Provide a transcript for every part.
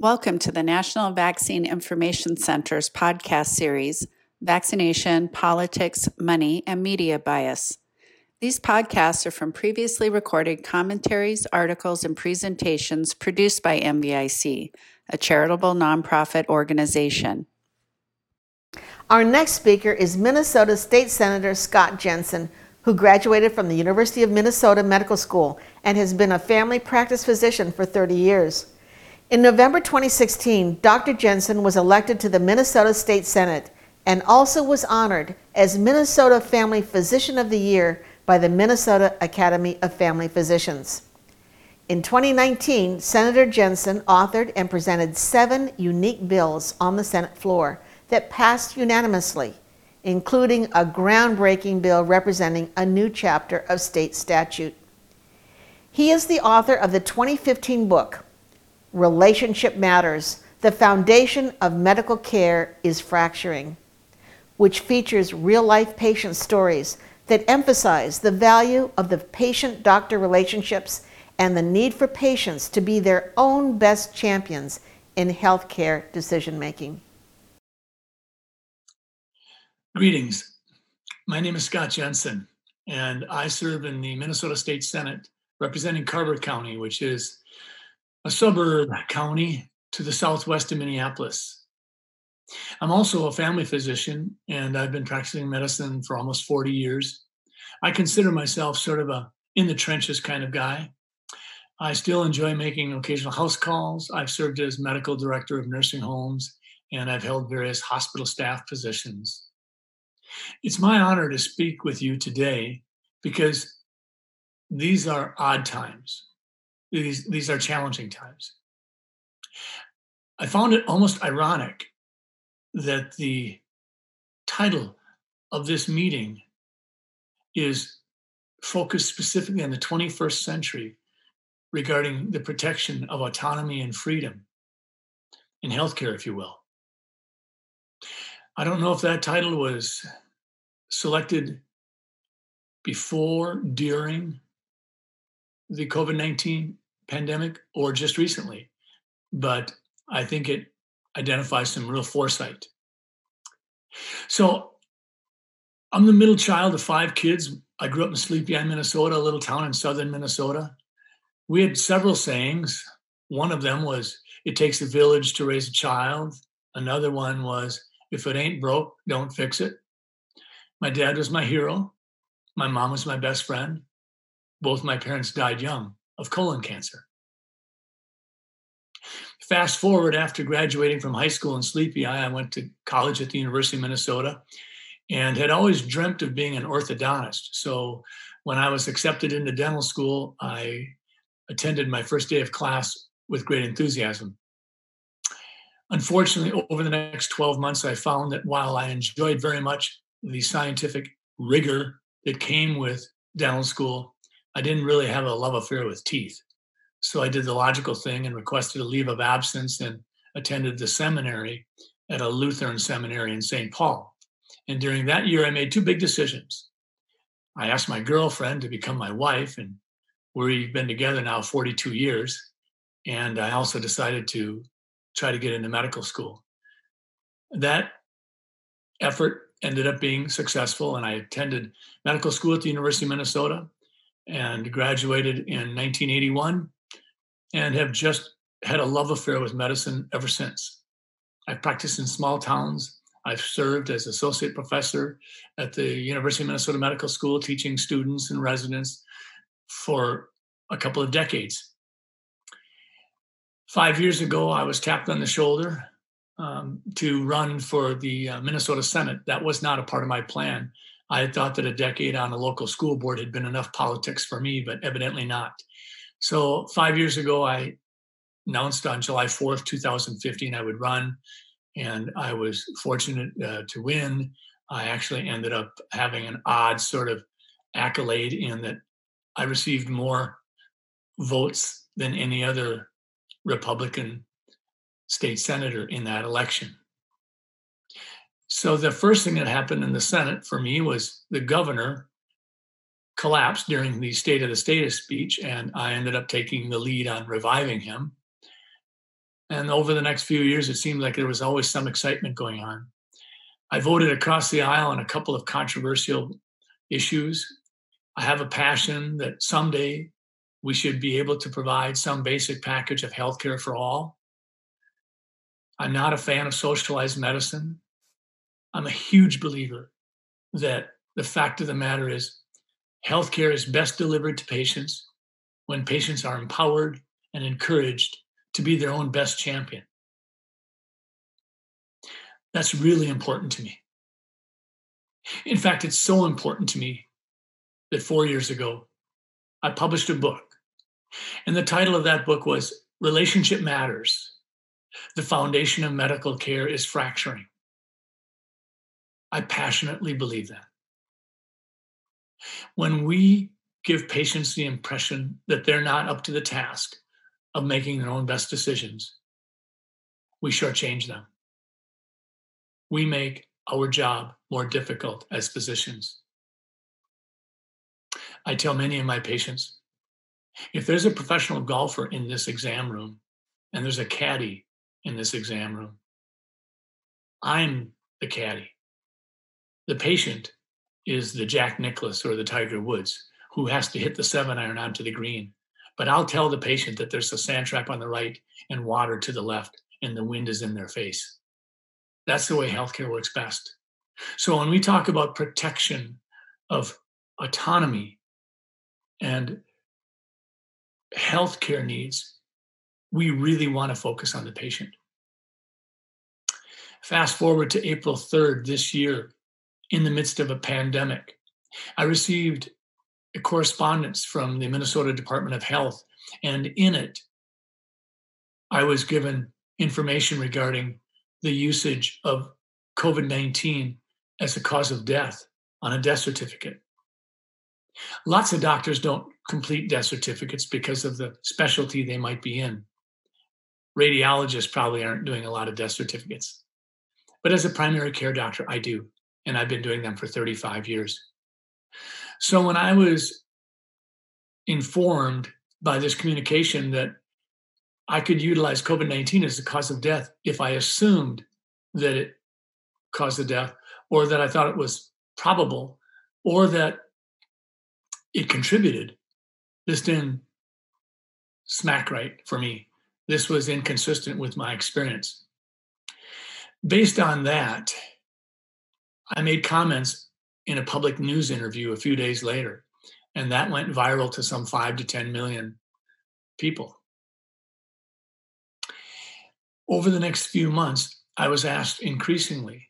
Welcome to the National Vaccine Information Center's podcast series, Vaccination, Politics, Money, and Media Bias. These podcasts are from previously recorded commentaries, articles, and presentations produced by NVIC, a charitable nonprofit organization. Our next speaker is Minnesota State Senator Scott Jensen, who graduated from the University of Minnesota Medical School and has been a family practice physician for 30 years. In November 2016, Dr. Jensen was elected to the Minnesota State Senate and also was honored as Minnesota Family Physician of the Year by the Minnesota Academy of Family Physicians. In 2019, Senator Jensen authored and presented seven unique bills on the Senate floor that passed unanimously, including a groundbreaking bill representing a new chapter of state statute. He is the author of the 2015 book, Relationship Matters, the foundation of medical care is fracturing, which features real life patient stories that emphasize the value of the patient doctor relationships and the need for patients to be their own best champions in healthcare decision making. Greetings. My name is Scott Jensen, and I serve in the Minnesota State Senate representing Carver County, which is a suburb county to the southwest of Minneapolis. I'm also a family physician and I've been practicing medicine for almost 40 years. I consider myself sort of a in the trenches kind of guy. I still enjoy making occasional house calls. I've served as medical director of nursing homes and I've held various hospital staff positions. It's my honor to speak with you today because these are odd times these these are challenging times. I found it almost ironic that the title of this meeting is focused specifically on the 21st century regarding the protection of autonomy and freedom in healthcare, if you will. I don't know if that title was selected before, during the COVID 19 pandemic or just recently, but I think it identifies some real foresight. So I'm the middle child of five kids. I grew up in Sleepy Eye, Minnesota, a little town in southern Minnesota. We had several sayings. One of them was, It takes a village to raise a child. Another one was, If it ain't broke, don't fix it. My dad was my hero. My mom was my best friend. Both my parents died young of colon cancer. Fast forward after graduating from high school in Sleepy Eye, I went to college at the University of Minnesota and had always dreamt of being an orthodontist. So when I was accepted into dental school, I attended my first day of class with great enthusiasm. Unfortunately, over the next 12 months, I found that while I enjoyed very much the scientific rigor that came with dental school, I didn't really have a love affair with teeth. So I did the logical thing and requested a leave of absence and attended the seminary at a Lutheran seminary in St. Paul. And during that year, I made two big decisions. I asked my girlfriend to become my wife, and we've been together now 42 years. And I also decided to try to get into medical school. That effort ended up being successful, and I attended medical school at the University of Minnesota and graduated in 1981 and have just had a love affair with medicine ever since. I've practiced in small towns. I've served as associate professor at the University of Minnesota Medical School, teaching students and residents for a couple of decades. Five years ago, I was tapped on the shoulder um, to run for the uh, Minnesota Senate. That was not a part of my plan. I thought that a decade on a local school board had been enough politics for me, but evidently not. So five years ago, I announced on July 4th, 2015, I would run, and I was fortunate uh, to win. I actually ended up having an odd sort of accolade in that I received more votes than any other Republican state senator in that election. So the first thing that happened in the Senate for me was the governor collapsed during the State of the State speech, and I ended up taking the lead on reviving him. And over the next few years, it seemed like there was always some excitement going on. I voted across the aisle on a couple of controversial issues. I have a passion that someday we should be able to provide some basic package of healthcare for all. I'm not a fan of socialized medicine. I'm a huge believer that the fact of the matter is healthcare is best delivered to patients when patients are empowered and encouraged to be their own best champion. That's really important to me. In fact, it's so important to me that four years ago, I published a book. And the title of that book was Relationship Matters. The foundation of medical care is fracturing. I passionately believe that. When we give patients the impression that they're not up to the task of making their own best decisions, we shortchange them. We make our job more difficult as physicians. I tell many of my patients if there's a professional golfer in this exam room and there's a caddy in this exam room, I'm the caddy. The patient is the Jack Nicklaus or the Tiger Woods who has to hit the seven iron onto the green. But I'll tell the patient that there's a sand trap on the right and water to the left, and the wind is in their face. That's the way healthcare works best. So when we talk about protection of autonomy and healthcare needs, we really want to focus on the patient. Fast forward to April 3rd this year, in the midst of a pandemic. I received a correspondence from the Minnesota Department of Health, and in it, I was given information regarding the usage of COVID 19 as a cause of death on a death certificate. Lots of doctors don't complete death certificates because of the specialty they might be in. Radiologists probably aren't doing a lot of death certificates. But as a primary care doctor, I do and I've been doing them for 35 years. So when I was informed by this communication that I could utilize COVID 19 as the cause of death if I assumed that it caused the death, or that I thought it was probable, or that it contributed, this didn't smack right for me. This was inconsistent with my experience. Based on that, I made comments in a public news interview a few days later, and that went viral to some five to 10 million people. Over the next few months, I was asked increasingly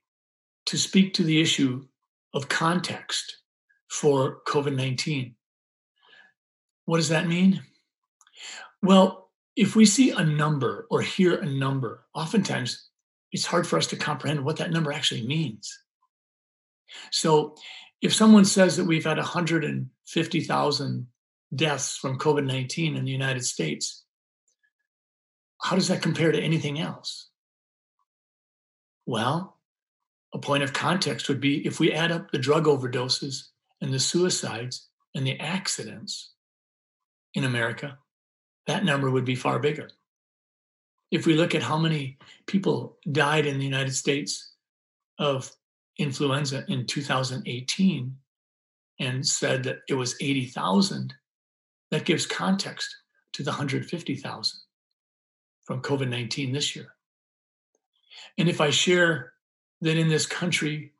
to speak to the issue of context for COVID 19. What does that mean? Well, if we see a number or hear a number, oftentimes it's hard for us to comprehend what that number actually means. So if someone says that we've had 150,000 deaths from COVID 19 in the United States, how does that compare to anything else? Well, a point of context would be if we add up the drug overdoses and the suicides and the accidents in America, that number would be far bigger. If we look at how many people died in the United States of influenza in 2018 and said that it was 80,000, that gives context to the 150,000 from COVID 19 this year. And if I share that in this country,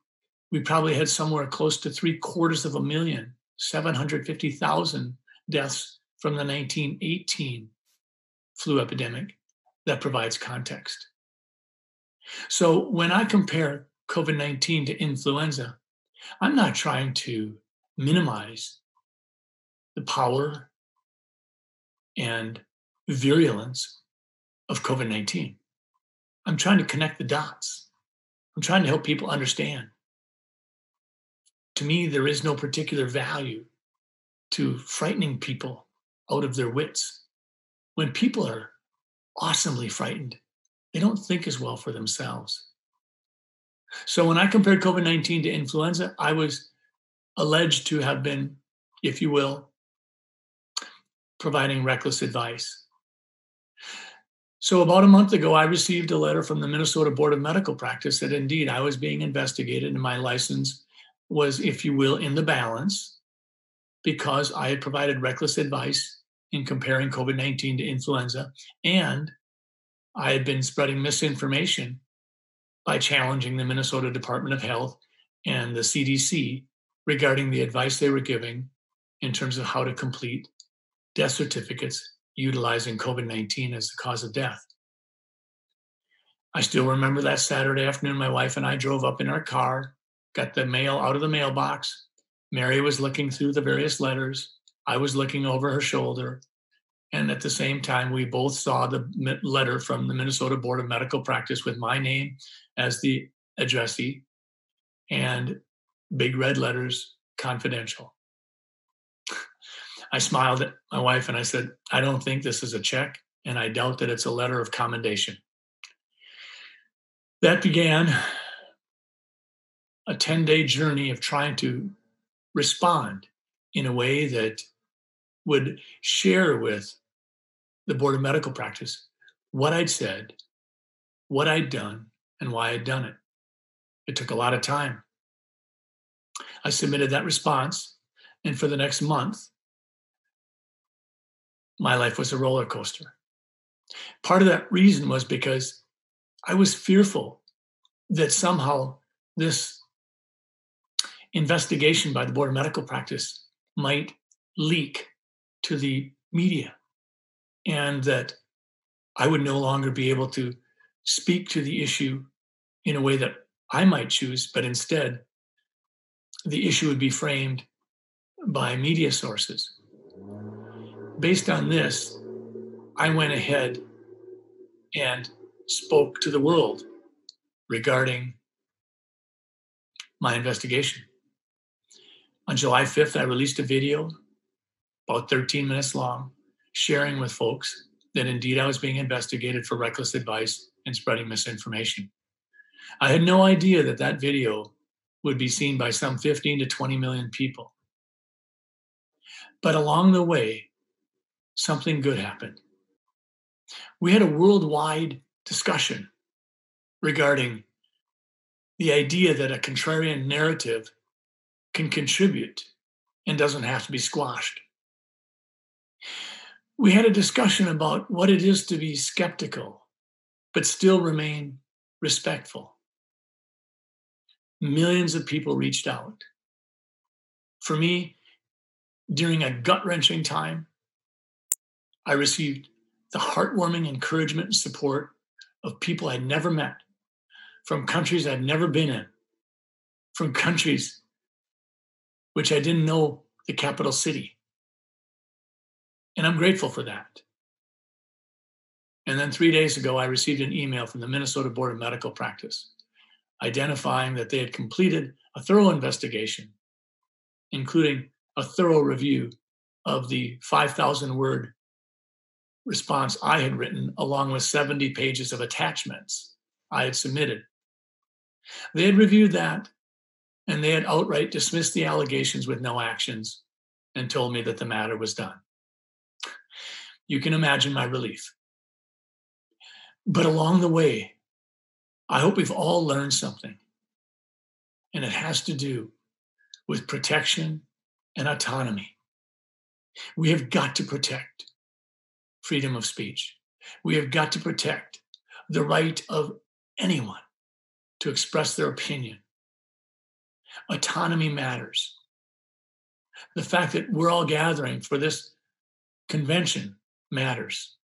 we probably had somewhere close to three quarters of a million, 750,000 deaths from the 1918 flu epidemic, that provides context. So when I compare COVID 19 to influenza, I'm not trying to minimize the power and virulence of COVID 19. I'm trying to connect the dots. I'm trying to help people understand. To me, there is no particular value to frightening people out of their wits. When people are awesomely frightened, they don't think as well for themselves. So when I compared COVID 19 to influenza, I was alleged to have been, if you will, providing reckless advice. So, about a month ago, I received a letter from the Minnesota Board of Medical Practice that indeed I was being investigated and my license was, if you will, in the balance because I had provided reckless advice in comparing COVID 19 to influenza and I had been spreading misinformation by challenging the Minnesota Department of Health and the CDC regarding the advice they were giving in terms of how to complete death certificates utilizing COVID 19 as the cause of death. I still remember that Saturday afternoon, my wife and I drove up in our car, got the mail out of the mailbox. Mary was looking through the various letters. I was looking over her shoulder. And at the same time, we both saw the letter from the Minnesota Board of Medical Practice with my name as the addressee and big red letters, confidential. I smiled at my wife and I said, I don't think this is a check, and I doubt that it's a letter of commendation. That began a 10 day journey of trying to respond in a way that would share with the Board of Medical Practice what I'd said, what I'd done, and why I'd done it. It took a lot of time. I submitted that response, and for the next month, my life was a roller coaster. Part of that reason was because I was fearful that somehow this investigation by the Board of Medical Practice might leak to the media and that I would no longer be able to speak to the issue in a way that I might choose, but instead the issue would be framed by media sources. Based on this, I went ahead and spoke to the world regarding my investigation. On July 5th, I released a video about 13 minutes long, sharing with folks that indeed I was being investigated for reckless advice and spreading misinformation. I had no idea that that video would be seen by some 15 to 20 million people. But along the way, something good happened. We had a worldwide discussion regarding the idea that a contrarian narrative can contribute and doesn't have to be squashed. We had a discussion about what it is to be skeptical, but still remain respectful millions of people reached out. For me, during a gut wrenching time, I received the heartwarming encouragement and support of people I'd never met, from countries I'd never been in, from countries which I didn't know the capital city. And I'm grateful for that. And then three days ago, I received an email from the Minnesota Board of Medical Practice identifying that they had completed a thorough investigation, including a thorough review of the 5,000 word response I had written, along with 70 pages of attachments I had submitted. They had reviewed that and they had outright dismissed the allegations with no actions and told me that the matter was done. You can imagine my relief. But along the way, I hope we've all learned something. And it has to do with protection and autonomy. We have got to protect freedom of speech. We have got to protect the right of anyone to express their opinion. Autonomy matters. The fact that we're all gathering for this convention matters.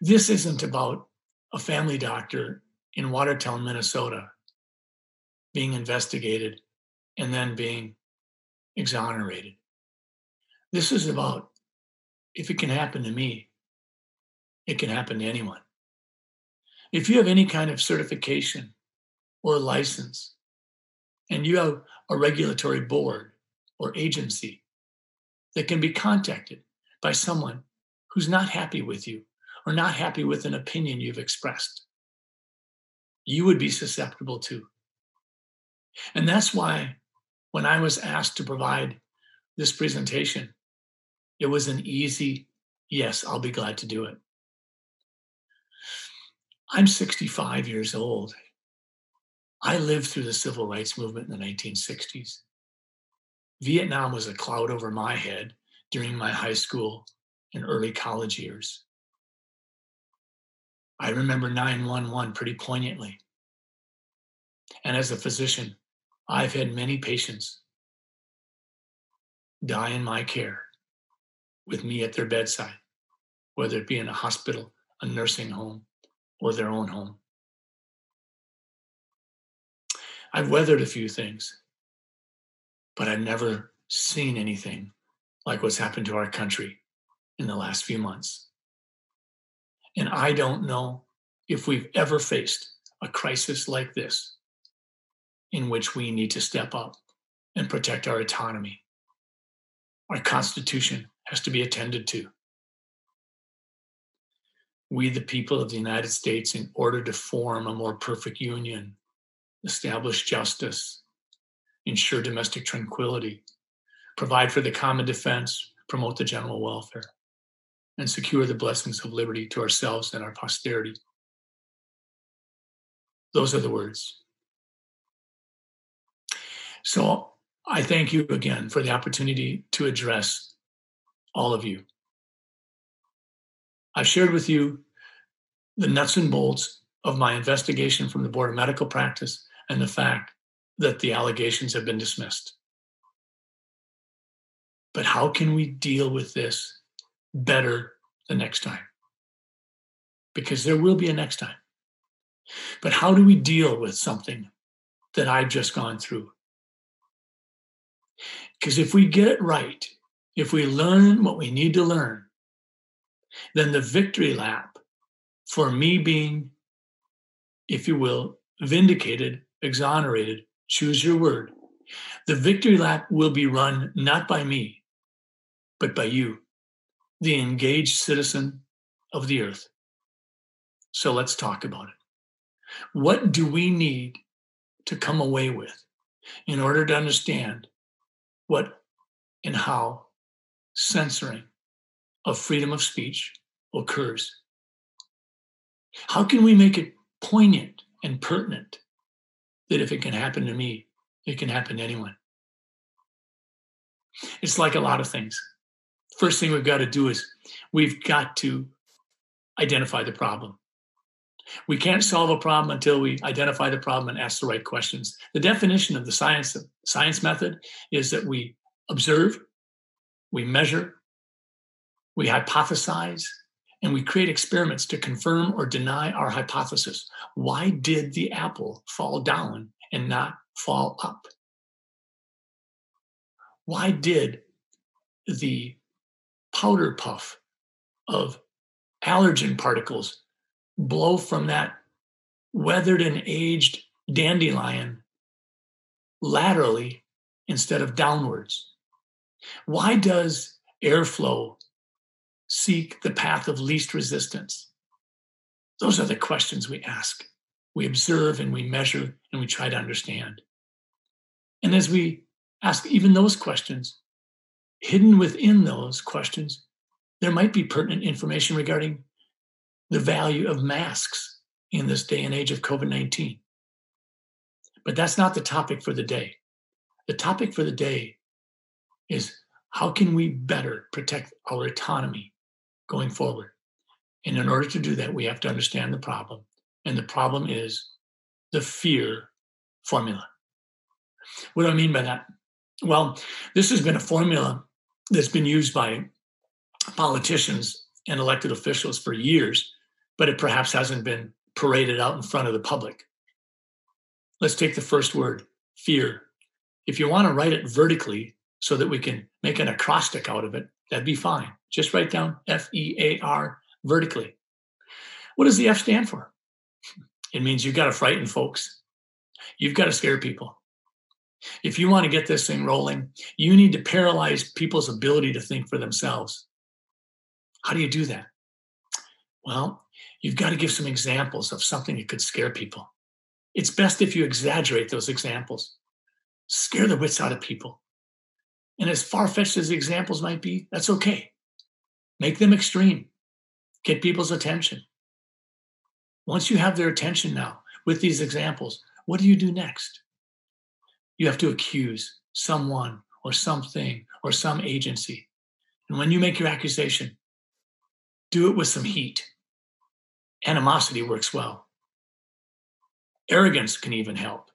This isn't about a family doctor in Watertown, Minnesota, being investigated and then being exonerated. This is about if it can happen to me, it can happen to anyone. If you have any kind of certification or license, and you have a regulatory board or agency that can be contacted by someone who's not happy with you or not happy with an opinion you've expressed, you would be susceptible to. And that's why when I was asked to provide this presentation, it was an easy yes, I'll be glad to do it. I'm 65 years old. I lived through the civil rights movement in the 1960s. Vietnam was a cloud over my head during my high school and early college years. I remember 911 pretty poignantly. And as a physician, I've had many patients die in my care with me at their bedside, whether it be in a hospital, a nursing home, or their own home. I've weathered a few things, but I've never seen anything like what's happened to our country in the last few months. And I don't know if we've ever faced a crisis like this in which we need to step up and protect our autonomy. Our Constitution has to be attended to. We, the people of the United States, in order to form a more perfect union, establish justice, ensure domestic tranquility, provide for the common defense, promote the general welfare, and secure the blessings of liberty to ourselves and our posterity. Those are the words. So I thank you again for the opportunity to address all of you. I've shared with you the nuts and bolts of my investigation from the Board of Medical Practice and the fact that the allegations have been dismissed. But how can we deal with this better the next time? Because there will be a next time. But how do we deal with something that I've just gone through? Because if we get it right, if we learn what we need to learn, then the victory lap for me being, if you will, vindicated, exonerated, choose your word, the victory lap will be run not by me, but by you, the engaged citizen of the earth. So let's talk about it. What do we need to come away with in order to understand what and how censoring of freedom of speech occurs? How can we make it poignant and pertinent that if it can happen to me, it can happen to anyone? It's like a lot of things. First thing we've got to do is we've got to identify the problem. We can't solve a problem until we identify the problem and ask the right questions. The definition of the science science method is that we observe, we measure, we hypothesize, and we create experiments to confirm or deny our hypothesis. Why did the apple fall down and not fall up? Why did the powder puff of allergen particles blow from that weathered and aged dandelion laterally instead of downwards? Why does airflow seek the path of least resistance? Those are the questions we ask. We observe and we measure and we try to understand. And as we ask even those questions, hidden within those questions, there might be pertinent information regarding the value of masks in this day and age of COVID 19. But that's not the topic for the day. The topic for the day is how can we better protect our autonomy going forward? And in order to do that, we have to understand the problem. And the problem is the fear formula. What do I mean by that? Well, this has been a formula that's been used by politicians and elected officials for years but it perhaps hasn't been paraded out in front of the public. Let's take the first word fear. If you want to write it vertically so that we can make an acrostic out of it, that'd be fine. Just write down F E A R vertically. What does the F stand for? It means you've got to frighten folks. You've got to scare people. If you want to get this thing rolling, you need to paralyze people's ability to think for themselves. How do you do that? Well, you've got to give some examples of something that could scare people. It's best if you exaggerate those examples, scare the wits out of people. And as far fetched as the examples might be, that's okay. Make them extreme, get people's attention. Once you have their attention now with these examples, what do you do next? You have to accuse someone or something or some agency. And when you make your accusation, do it with some heat. Animosity works well. Arrogance can even help.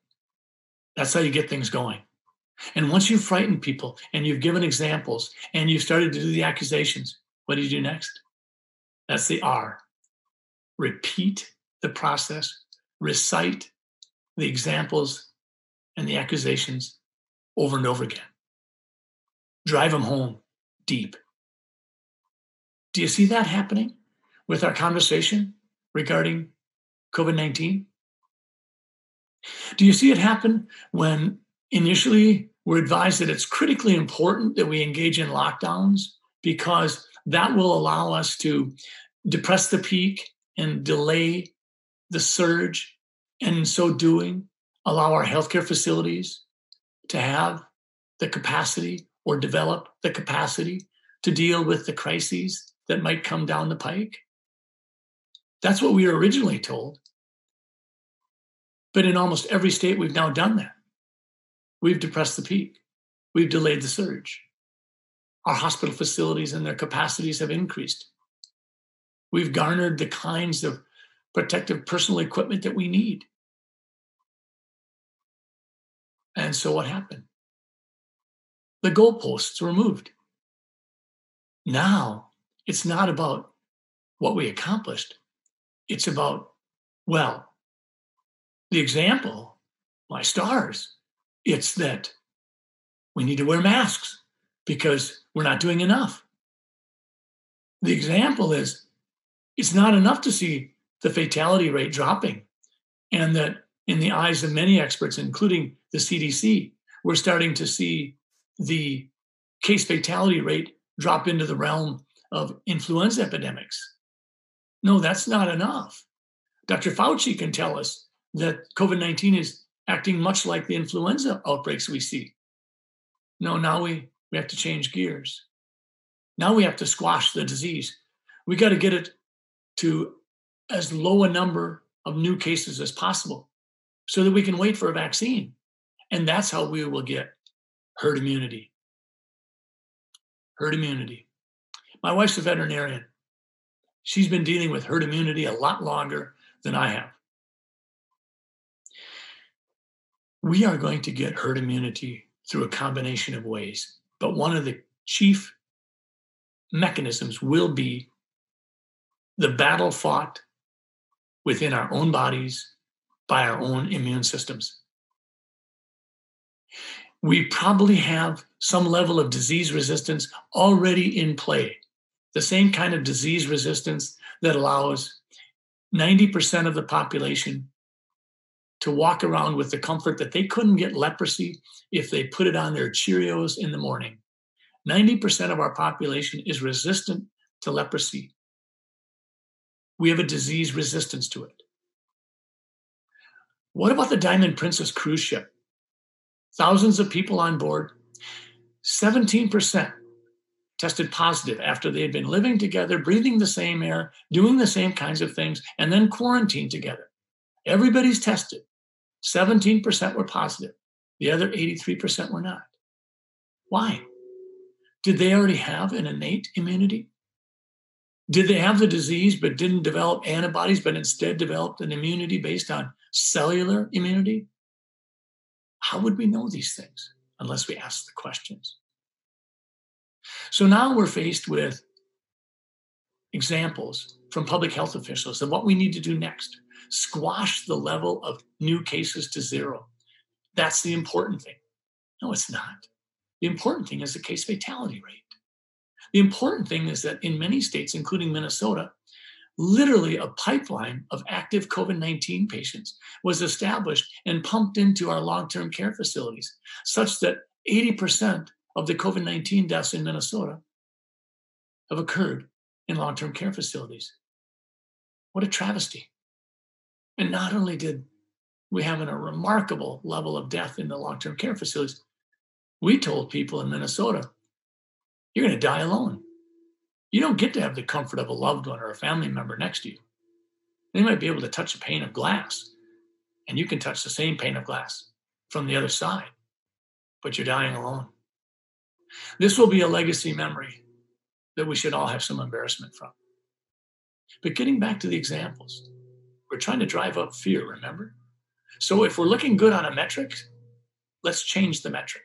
That's how you get things going. And once you've frightened people and you've given examples and you've started to do the accusations, what do you do next? That's the R. Repeat the process, recite the examples and the accusations over and over again. Drive them home deep. Do you see that happening with our conversation regarding COVID 19? Do you see it happen when initially we're advised that it's critically important that we engage in lockdowns because that will allow us to depress the peak and delay the surge, and in so doing, allow our healthcare facilities to have the capacity or develop the capacity to deal with the crises that might come down the pike. That's what we were originally told. But in almost every state, we've now done that. We've depressed the peak, we've delayed the surge. Our hospital facilities and their capacities have increased. We've garnered the kinds of protective personal equipment that we need. And so what happened? The goalposts were moved. Now it's not about what we accomplished, it's about, well, the example, my stars, it's that we need to wear masks because we're not doing enough. The example is it's not enough to see the fatality rate dropping, and that in the eyes of many experts, including the CDC, we're starting to see the case fatality rate drop into the realm of influenza epidemics. No, that's not enough. Dr. Fauci can tell us that COVID 19 is acting much like the influenza outbreaks we see. No, now we, we have to change gears. Now we have to squash the disease. We got to get it to as low a number of new cases as possible so that we can wait for a vaccine. And that's how we will get herd immunity. Herd immunity. My wife's a veterinarian. She's been dealing with herd immunity a lot longer than I have. we are going to get herd immunity through a combination of ways. But one of the chief mechanisms will be the battle fought within our own bodies by our own immune systems. We probably have some level of disease resistance already in play, the same kind of disease resistance that allows 90% of the population to walk around with the comfort that they couldn't get leprosy if they put it on their Cheerios in the morning. 90% of our population is resistant to leprosy. We have a disease resistance to it. What about the Diamond Princess cruise ship? Thousands of people on board, 17% tested positive after they had been living together, breathing the same air, doing the same kinds of things, and then quarantined together. Everybody's tested. 17% were positive. The other 83% were not. Why? Did they already have an innate immunity? Did they have the disease but didn't develop antibodies, but instead developed an immunity based on cellular immunity? How would we know these things unless we ask the questions? So now we're faced with examples from public health officials of what we need to do next squash the level of new cases to zero. That's the important thing. No, it's not. The important thing is the case fatality rate. The important thing is that in many states, including Minnesota, literally a pipeline of active COVID 19 patients was established and pumped into our long term care facilities, such that 80% of the COVID 19 deaths in Minnesota have occurred in long term care facilities. What a travesty. And not only did we have a remarkable level of death in the long term care facilities, we told people in Minnesota, you're going to die alone. You don't get to have the comfort of a loved one or a family member next to you. They might be able to touch a pane of glass, and you can touch the same pane of glass from the other side, but you're dying alone. This will be a legacy memory that we should all have some embarrassment from. But getting back to the examples, we're trying to drive up fear, remember? So if we're looking good on a metric, let's change the metric.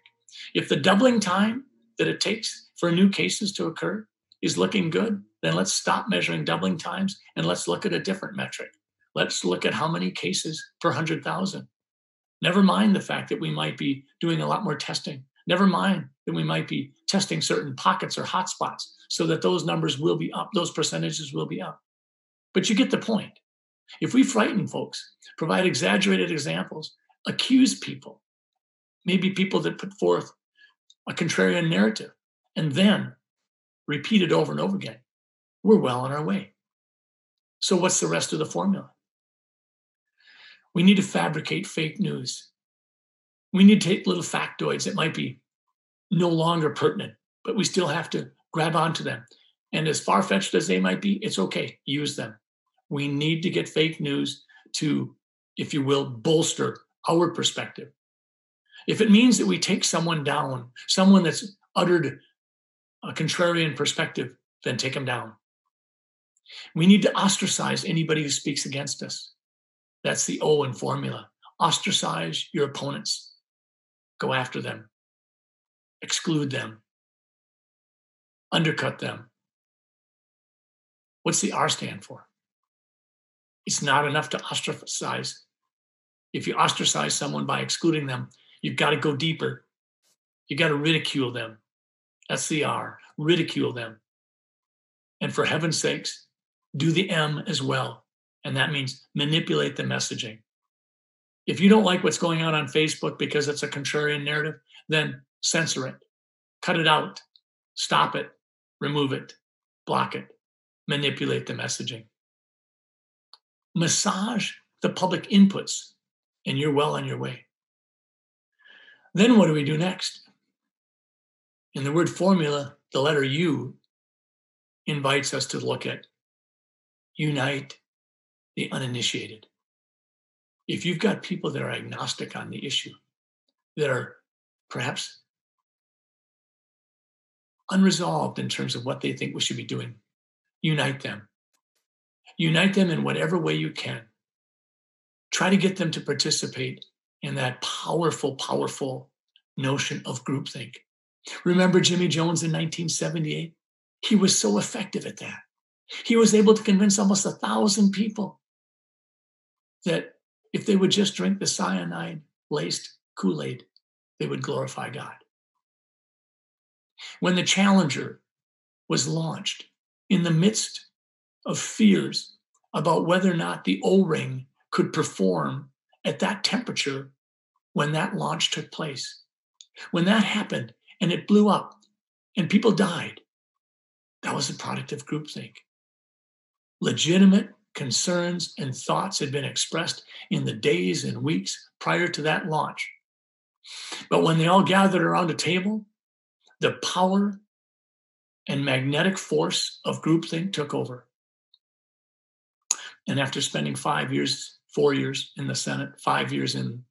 If the doubling time that it takes for new cases to occur is looking good, then let's stop measuring doubling times and let's look at a different metric. Let's look at how many cases per 100,000. Never mind the fact that we might be doing a lot more testing. Never mind that we might be testing certain pockets or hotspots so that those numbers will be up, those percentages will be up. But you get the point. If we frighten folks, provide exaggerated examples, accuse people, maybe people that put forth a contrarian narrative, and then repeat it over and over again, we're well on our way. So, what's the rest of the formula? We need to fabricate fake news. We need to take little factoids that might be no longer pertinent, but we still have to grab onto them. And as far fetched as they might be, it's okay, use them. We need to get fake news to, if you will, bolster our perspective. If it means that we take someone down, someone that's uttered a contrarian perspective, then take them down. We need to ostracize anybody who speaks against us. That's the O in formula. Ostracize your opponents. Go after them. Exclude them. Undercut them. What's the R stand for? It's not enough to ostracize. If you ostracize someone by excluding them, you've got to go deeper. You've got to ridicule them. That's the R. Ridicule them. And for heaven's sakes, do the M as well. And that means manipulate the messaging. If you don't like what's going on on Facebook because it's a contrarian narrative, then censor it, cut it out, stop it, remove it, block it, manipulate the messaging massage the public inputs, and you're well on your way. Then what do we do next? In the word formula, the letter U invites us to look at unite the uninitiated. If you've got people that are agnostic on the issue, that are perhaps unresolved in terms of what they think we should be doing, unite them. Unite them in whatever way you can. Try to get them to participate in that powerful, powerful notion of groupthink. Remember Jimmy Jones in 1978? He was so effective at that. He was able to convince almost a thousand people that if they would just drink the cyanide laced Kool Aid, they would glorify God. When the Challenger was launched in the midst of fears about whether or not the O ring could perform at that temperature when that launch took place. When that happened and it blew up and people died, that was a product of groupthink. Legitimate concerns and thoughts had been expressed in the days and weeks prior to that launch. But when they all gathered around a table, the power and magnetic force of groupthink took over. And after spending five years, four years in the Senate, five years in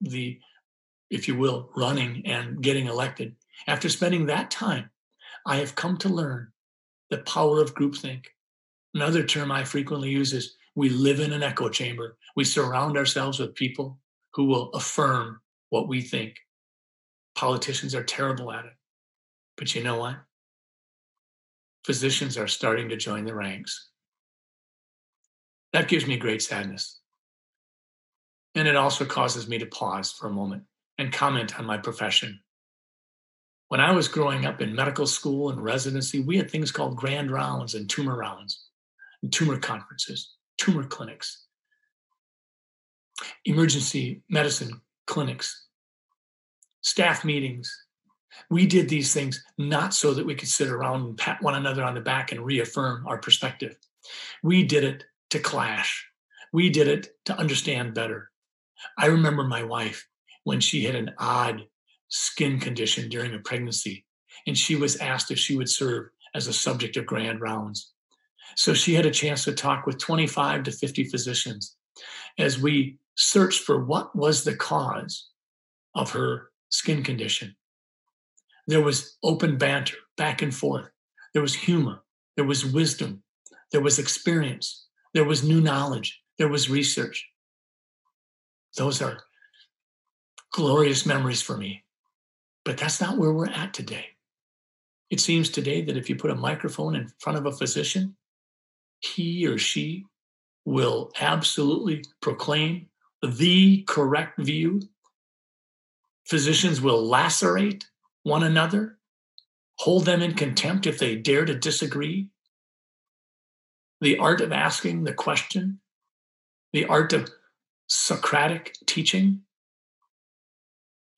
the, if you will, running and getting elected, after spending that time, I have come to learn the power of groupthink. Another term I frequently use is we live in an echo chamber. We surround ourselves with people who will affirm what we think. Politicians are terrible at it. But you know what? Physicians are starting to join the ranks. That gives me great sadness. And it also causes me to pause for a moment and comment on my profession. When I was growing up in medical school and residency, we had things called grand rounds and tumor rounds, and tumor conferences, tumor clinics, emergency medicine clinics, staff meetings. We did these things not so that we could sit around and pat one another on the back and reaffirm our perspective. We did it to clash. We did it to understand better. I remember my wife when she had an odd skin condition during a pregnancy, and she was asked if she would serve as a subject of grand rounds. So she had a chance to talk with 25 to 50 physicians as we searched for what was the cause of her skin condition. There was open banter back and forth. There was humor. There was wisdom. There was experience. There was new knowledge. There was research. Those are glorious memories for me. But that's not where we're at today. It seems today that if you put a microphone in front of a physician, he or she will absolutely proclaim the correct view. Physicians will lacerate one another, hold them in contempt if they dare to disagree. The art of asking the question, the art of Socratic teaching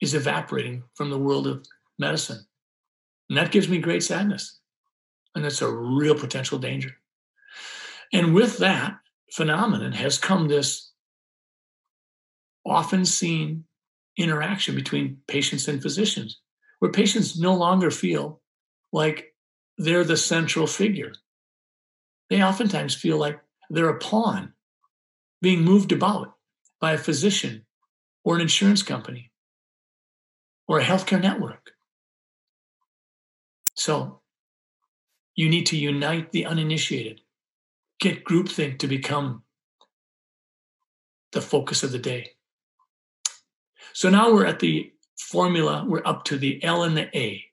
is evaporating from the world of medicine. And that gives me great sadness. And that's a real potential danger. And with that phenomenon has come this often seen interaction between patients and physicians, where patients no longer feel like they're the central figure. They oftentimes feel like they're a pawn being moved about by a physician or an insurance company or a healthcare network. So you need to unite the uninitiated, get groupthink to become the focus of the day. So now we're at the formula, we're up to the L and the A.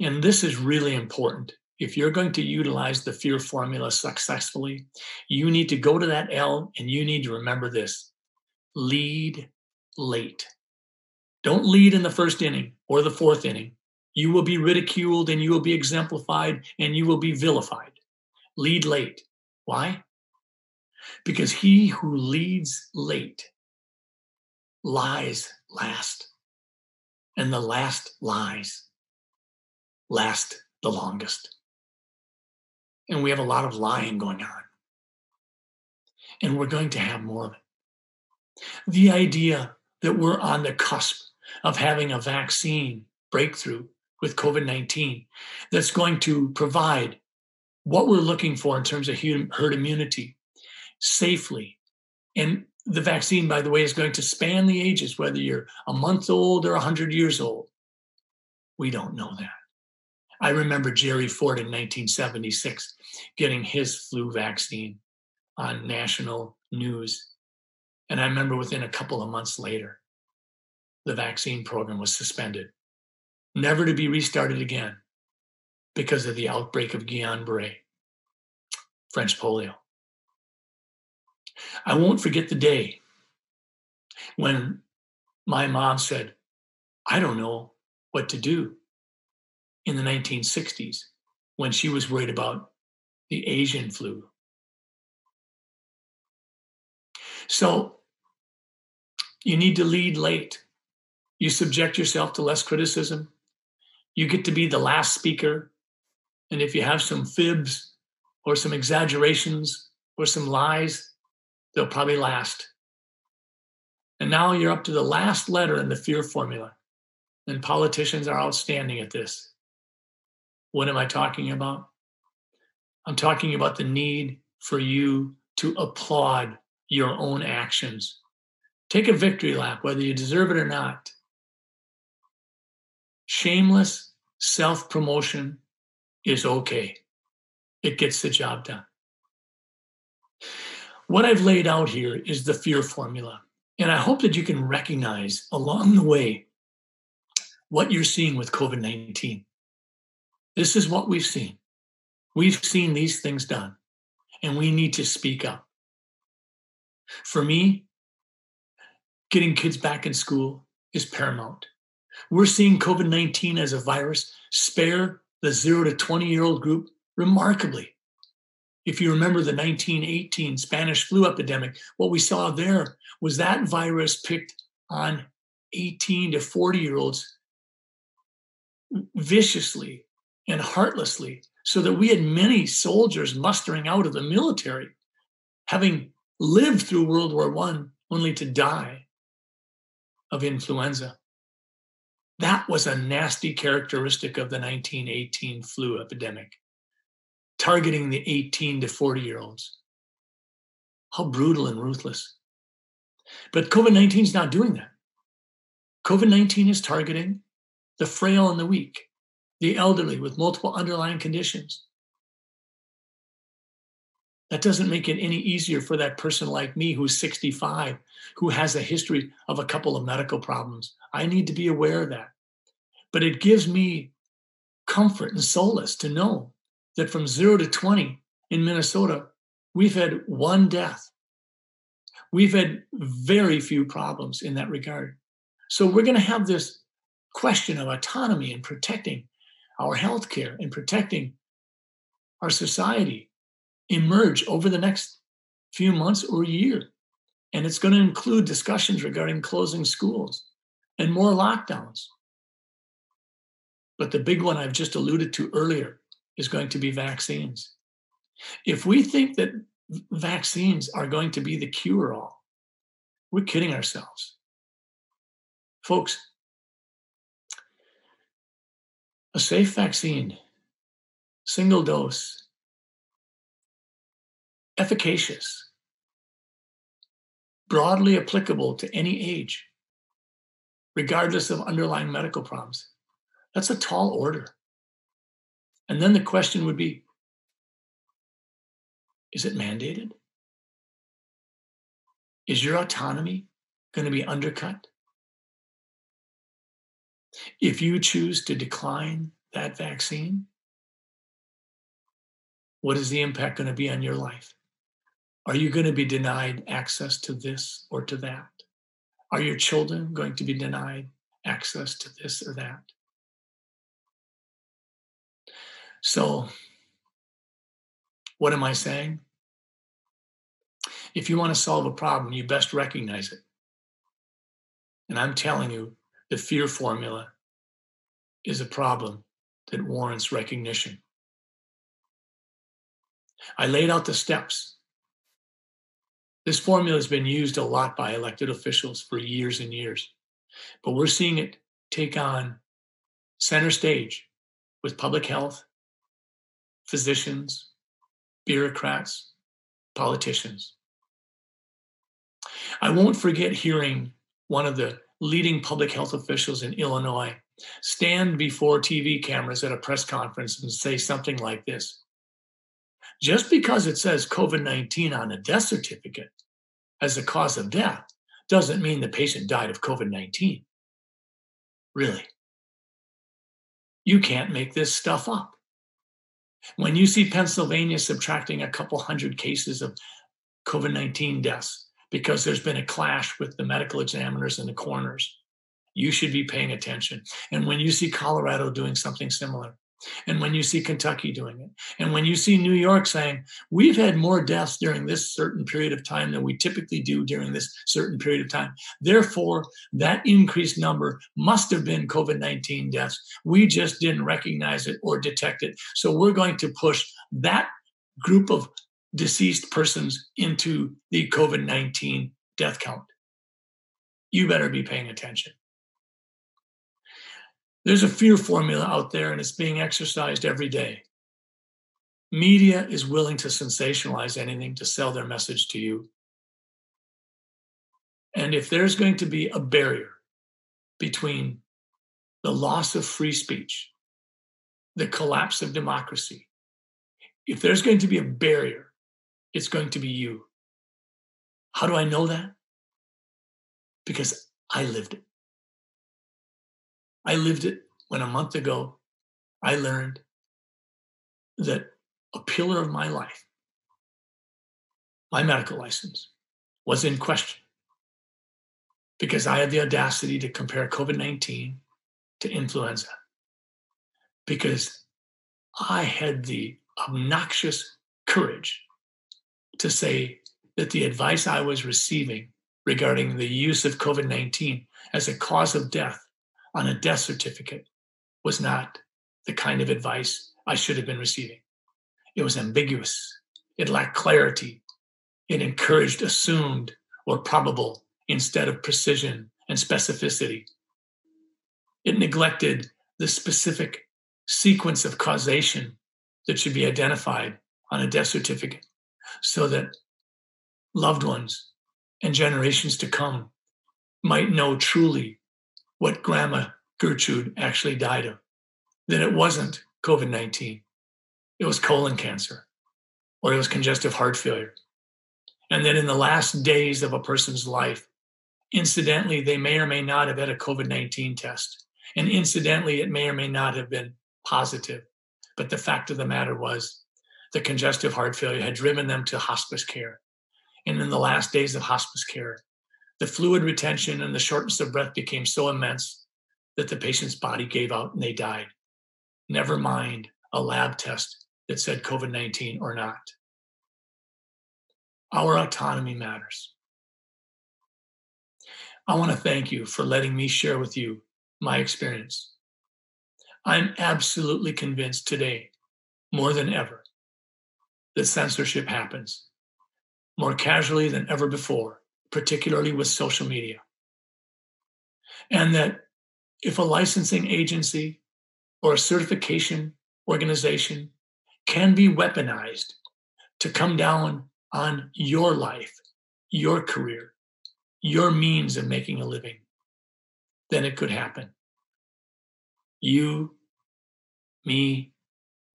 And this is really important. If you're going to utilize the fear formula successfully, you need to go to that L and you need to remember this lead late. Don't lead in the first inning or the fourth inning you will be ridiculed and you will be exemplified and you will be vilified. Lead late. Why? Because he who leads late lies last, and the last lies last the longest. And we have a lot of lying going on. And we're going to have more of it. The idea that we're on the cusp of having a vaccine breakthrough with COVID 19 that's going to provide what we're looking for in terms of herd immunity safely. And the vaccine, by the way, is going to span the ages, whether you're a month old or 100 years old. We don't know that. I remember Jerry Ford in 1976 getting his flu vaccine on national news. And I remember within a couple of months later, the vaccine program was suspended never to be restarted again because of the outbreak of Guillain-Barré, French polio. I won't forget the day when my mom said, I don't know what to do in the 1960s when she was worried about the Asian flu. So you need to lead late. You subject yourself to less criticism you get to be the last speaker. And if you have some fibs or some exaggerations or some lies, they'll probably last. And now you're up to the last letter in the fear formula. And politicians are outstanding at this. What am I talking about? I'm talking about the need for you to applaud your own actions. Take a victory lap, whether you deserve it or not. Shameless self promotion is okay, it gets the job done. What I've laid out here is the fear formula. And I hope that you can recognize along the way what you're seeing with COVID 19. This is what we've seen. We've seen these things done, and we need to speak up. For me, getting kids back in school is paramount. We're seeing COVID 19 as a virus spare the zero to 20 year old group remarkably. If you remember the 1918 Spanish flu epidemic, what we saw there was that virus picked on 18 to 40 year olds viciously and heartlessly, so that we had many soldiers mustering out of the military, having lived through World War I only to die of influenza. That was a nasty characteristic of the 1918 flu epidemic. targeting the 18 to 40 year olds. How brutal and ruthless. But COVID 19 is not doing that. COVID 19 is targeting the frail and the weak, the elderly with multiple underlying conditions. That doesn't make it any easier for that person like me who's 65, who has a history of a couple of medical problems. I need to be aware of that. But it gives me comfort and solace to know that from zero to 20 in Minnesota, we've had one death. We've had very few problems in that regard. So we're going to have this question of autonomy and protecting our healthcare and protecting our society emerge over the next few months or year. And it's going to include discussions regarding closing schools and more lockdowns. But the big one I've just alluded to earlier is going to be vaccines. If we think that vaccines are going to be the cure all, we're kidding ourselves. Folks, a safe vaccine, single dose, efficacious, broadly applicable to any age, regardless of underlying medical problems. That's a tall order. And then the question would be is it mandated? Is your autonomy going to be undercut? If you choose to decline that vaccine, what is the impact going to be on your life? Are you going to be denied access to this or to that? Are your children going to be denied access to this or that? So, what am I saying? If you want to solve a problem, you best recognize it. And I'm telling you, the fear formula is a problem that warrants recognition. I laid out the steps. This formula has been used a lot by elected officials for years and years, but we're seeing it take on center stage with public health physicians, bureaucrats, politicians. I won't forget hearing one of the leading public health officials in Illinois stand before TV cameras at a press conference and say something like this Just because it says COVID 19 on a death certificate as a cause of death doesn't mean the patient died of COVID 19. Really? You can't make this stuff up. When you see Pennsylvania subtracting a couple hundred cases of COVID 19 deaths because there's been a clash with the medical examiners and the coroners, you should be paying attention. And when you see Colorado doing something similar, and when you see Kentucky doing it, and when you see New York saying, we've had more deaths during this certain period of time than we typically do during this certain period of time. Therefore, that increased number must have been COVID 19 deaths. We just didn't recognize it or detect it. So we're going to push that group of deceased persons into the COVID 19 death count. You better be paying attention there's a fear formula out there and it's being exercised every day. Media is willing to sensationalize anything to sell their message to you. And if there's going to be a barrier between the loss of free speech, the collapse of democracy, if there's going to be a barrier, it's going to be you. How do I know that? Because I lived it. I lived it when a month ago I learned that a pillar of my life, my medical license, was in question because I had the audacity to compare COVID 19 to influenza. Because I had the obnoxious courage to say that the advice I was receiving regarding the use of COVID 19 as a cause of death on a death certificate was not the kind of advice I should have been receiving. It was ambiguous, it lacked clarity, it encouraged assumed or probable instead of precision and specificity. It neglected the specific sequence of causation that should be identified on a death certificate so that loved ones and generations to come might know truly what Grandma Gertrude actually died of. That it wasn't COVID 19, it was colon cancer or it was congestive heart failure. And that in the last days of a person's life, incidentally, they may or may not have had a COVID 19 test. And incidentally, it may or may not have been positive. But the fact of the matter was, the congestive heart failure had driven them to hospice care. And in the last days of hospice care, the fluid retention and the shortness of breath became so immense that the patient's body gave out and they died. Never mind a lab test that said COVID 19 or not. Our autonomy matters. I want to thank you for letting me share with you my experience. I'm absolutely convinced today, more than ever, that censorship happens more casually than ever before, particularly with social media. And that if a licensing agency or a certification organization can be weaponized to come down on your life, your career, your means of making a living, then it could happen. You, me,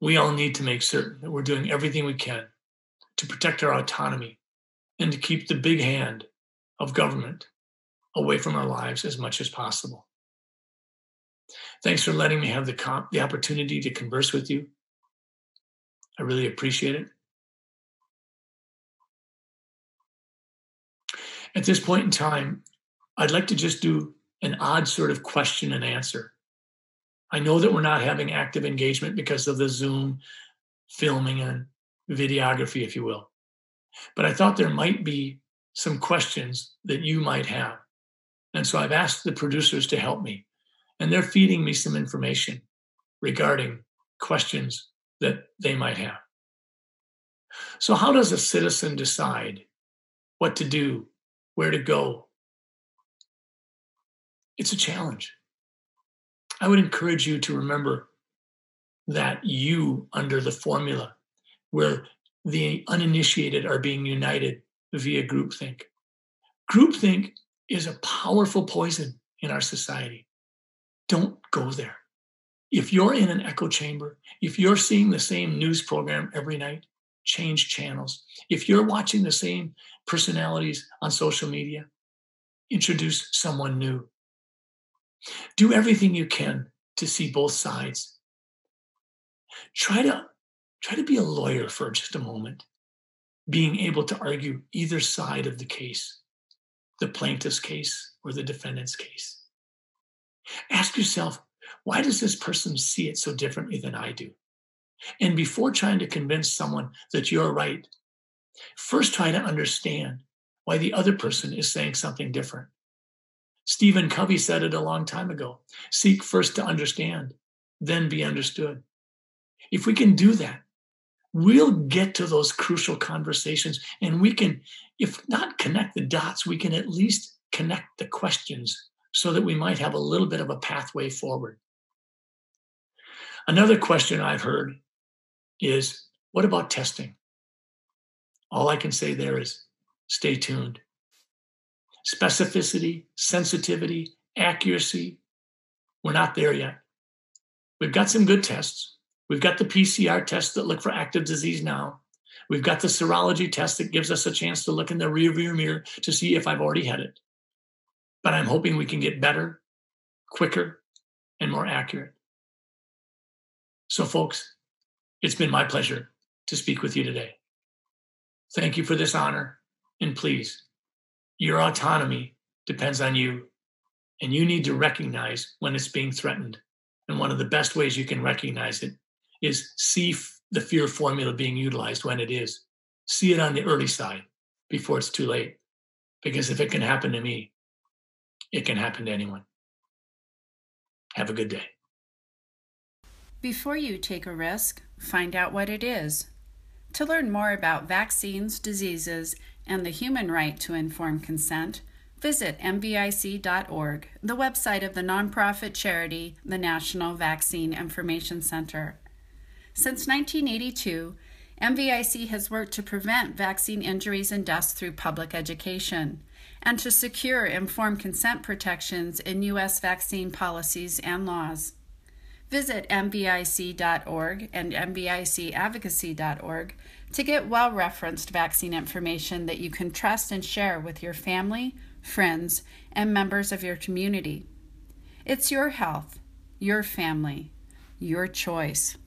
we all need to make certain that we're doing everything we can to protect our autonomy and to keep the big hand of government away from our lives as much as possible. Thanks for letting me have the, comp- the opportunity to converse with you. I really appreciate it. At this point in time, I'd like to just do an odd sort of question and answer. I know that we're not having active engagement because of the Zoom filming and videography, if you will. But I thought there might be some questions that you might have. And so I've asked the producers to help me, and they're feeding me some information regarding questions that they might have. So, how does a citizen decide what to do, where to go? It's a challenge. I would encourage you to remember that you, under the formula where the uninitiated are being united via groupthink. Groupthink is a powerful poison in our society. Don't go there. If you're in an echo chamber, if you're seeing the same news program every night, change channels. If you're watching the same personalities on social media, introduce someone new. Do everything you can to see both sides. Try to try to be a lawyer for just a moment, being able to argue either side of the case, the plaintiff's case or the defendant's case. Ask yourself, why does this person see it so differently than I do? And before trying to convince someone that you're right, first try to understand why the other person is saying something different. Stephen Covey said it a long time ago seek first to understand, then be understood. If we can do that, we'll get to those crucial conversations and we can, if not connect the dots, we can at least connect the questions so that we might have a little bit of a pathway forward. Another question I've heard is what about testing? All I can say there is stay tuned. Specificity, sensitivity, accuracy, we're not there yet. We've got some good tests. We've got the PCR tests that look for active disease now. We've got the serology test that gives us a chance to look in the rearview mirror to see if I've already had it. But I'm hoping we can get better, quicker, and more accurate. So, folks, it's been my pleasure to speak with you today. Thank you for this honor. And please, your autonomy depends on you. And you need to recognize when it's being threatened. And one of the best ways you can recognize it is see the fear formula being utilized when it is. See it on the early side before it's too late. Because if it can happen to me, it can happen to anyone. Have a good day. Before you take a risk, find out what it is. To learn more about vaccines, diseases, and the human right to informed consent, visit NVIC.org, the website of the nonprofit charity, the National Vaccine Information Center. Since 1982, NVIC has worked to prevent vaccine injuries and deaths through public education and to secure informed consent protections in U.S. vaccine policies and laws. Visit NVIC.org and NVICadvocacy.org to get well referenced vaccine information that you can trust and share with your family, friends, and members of your community. It's your health, your family, your choice.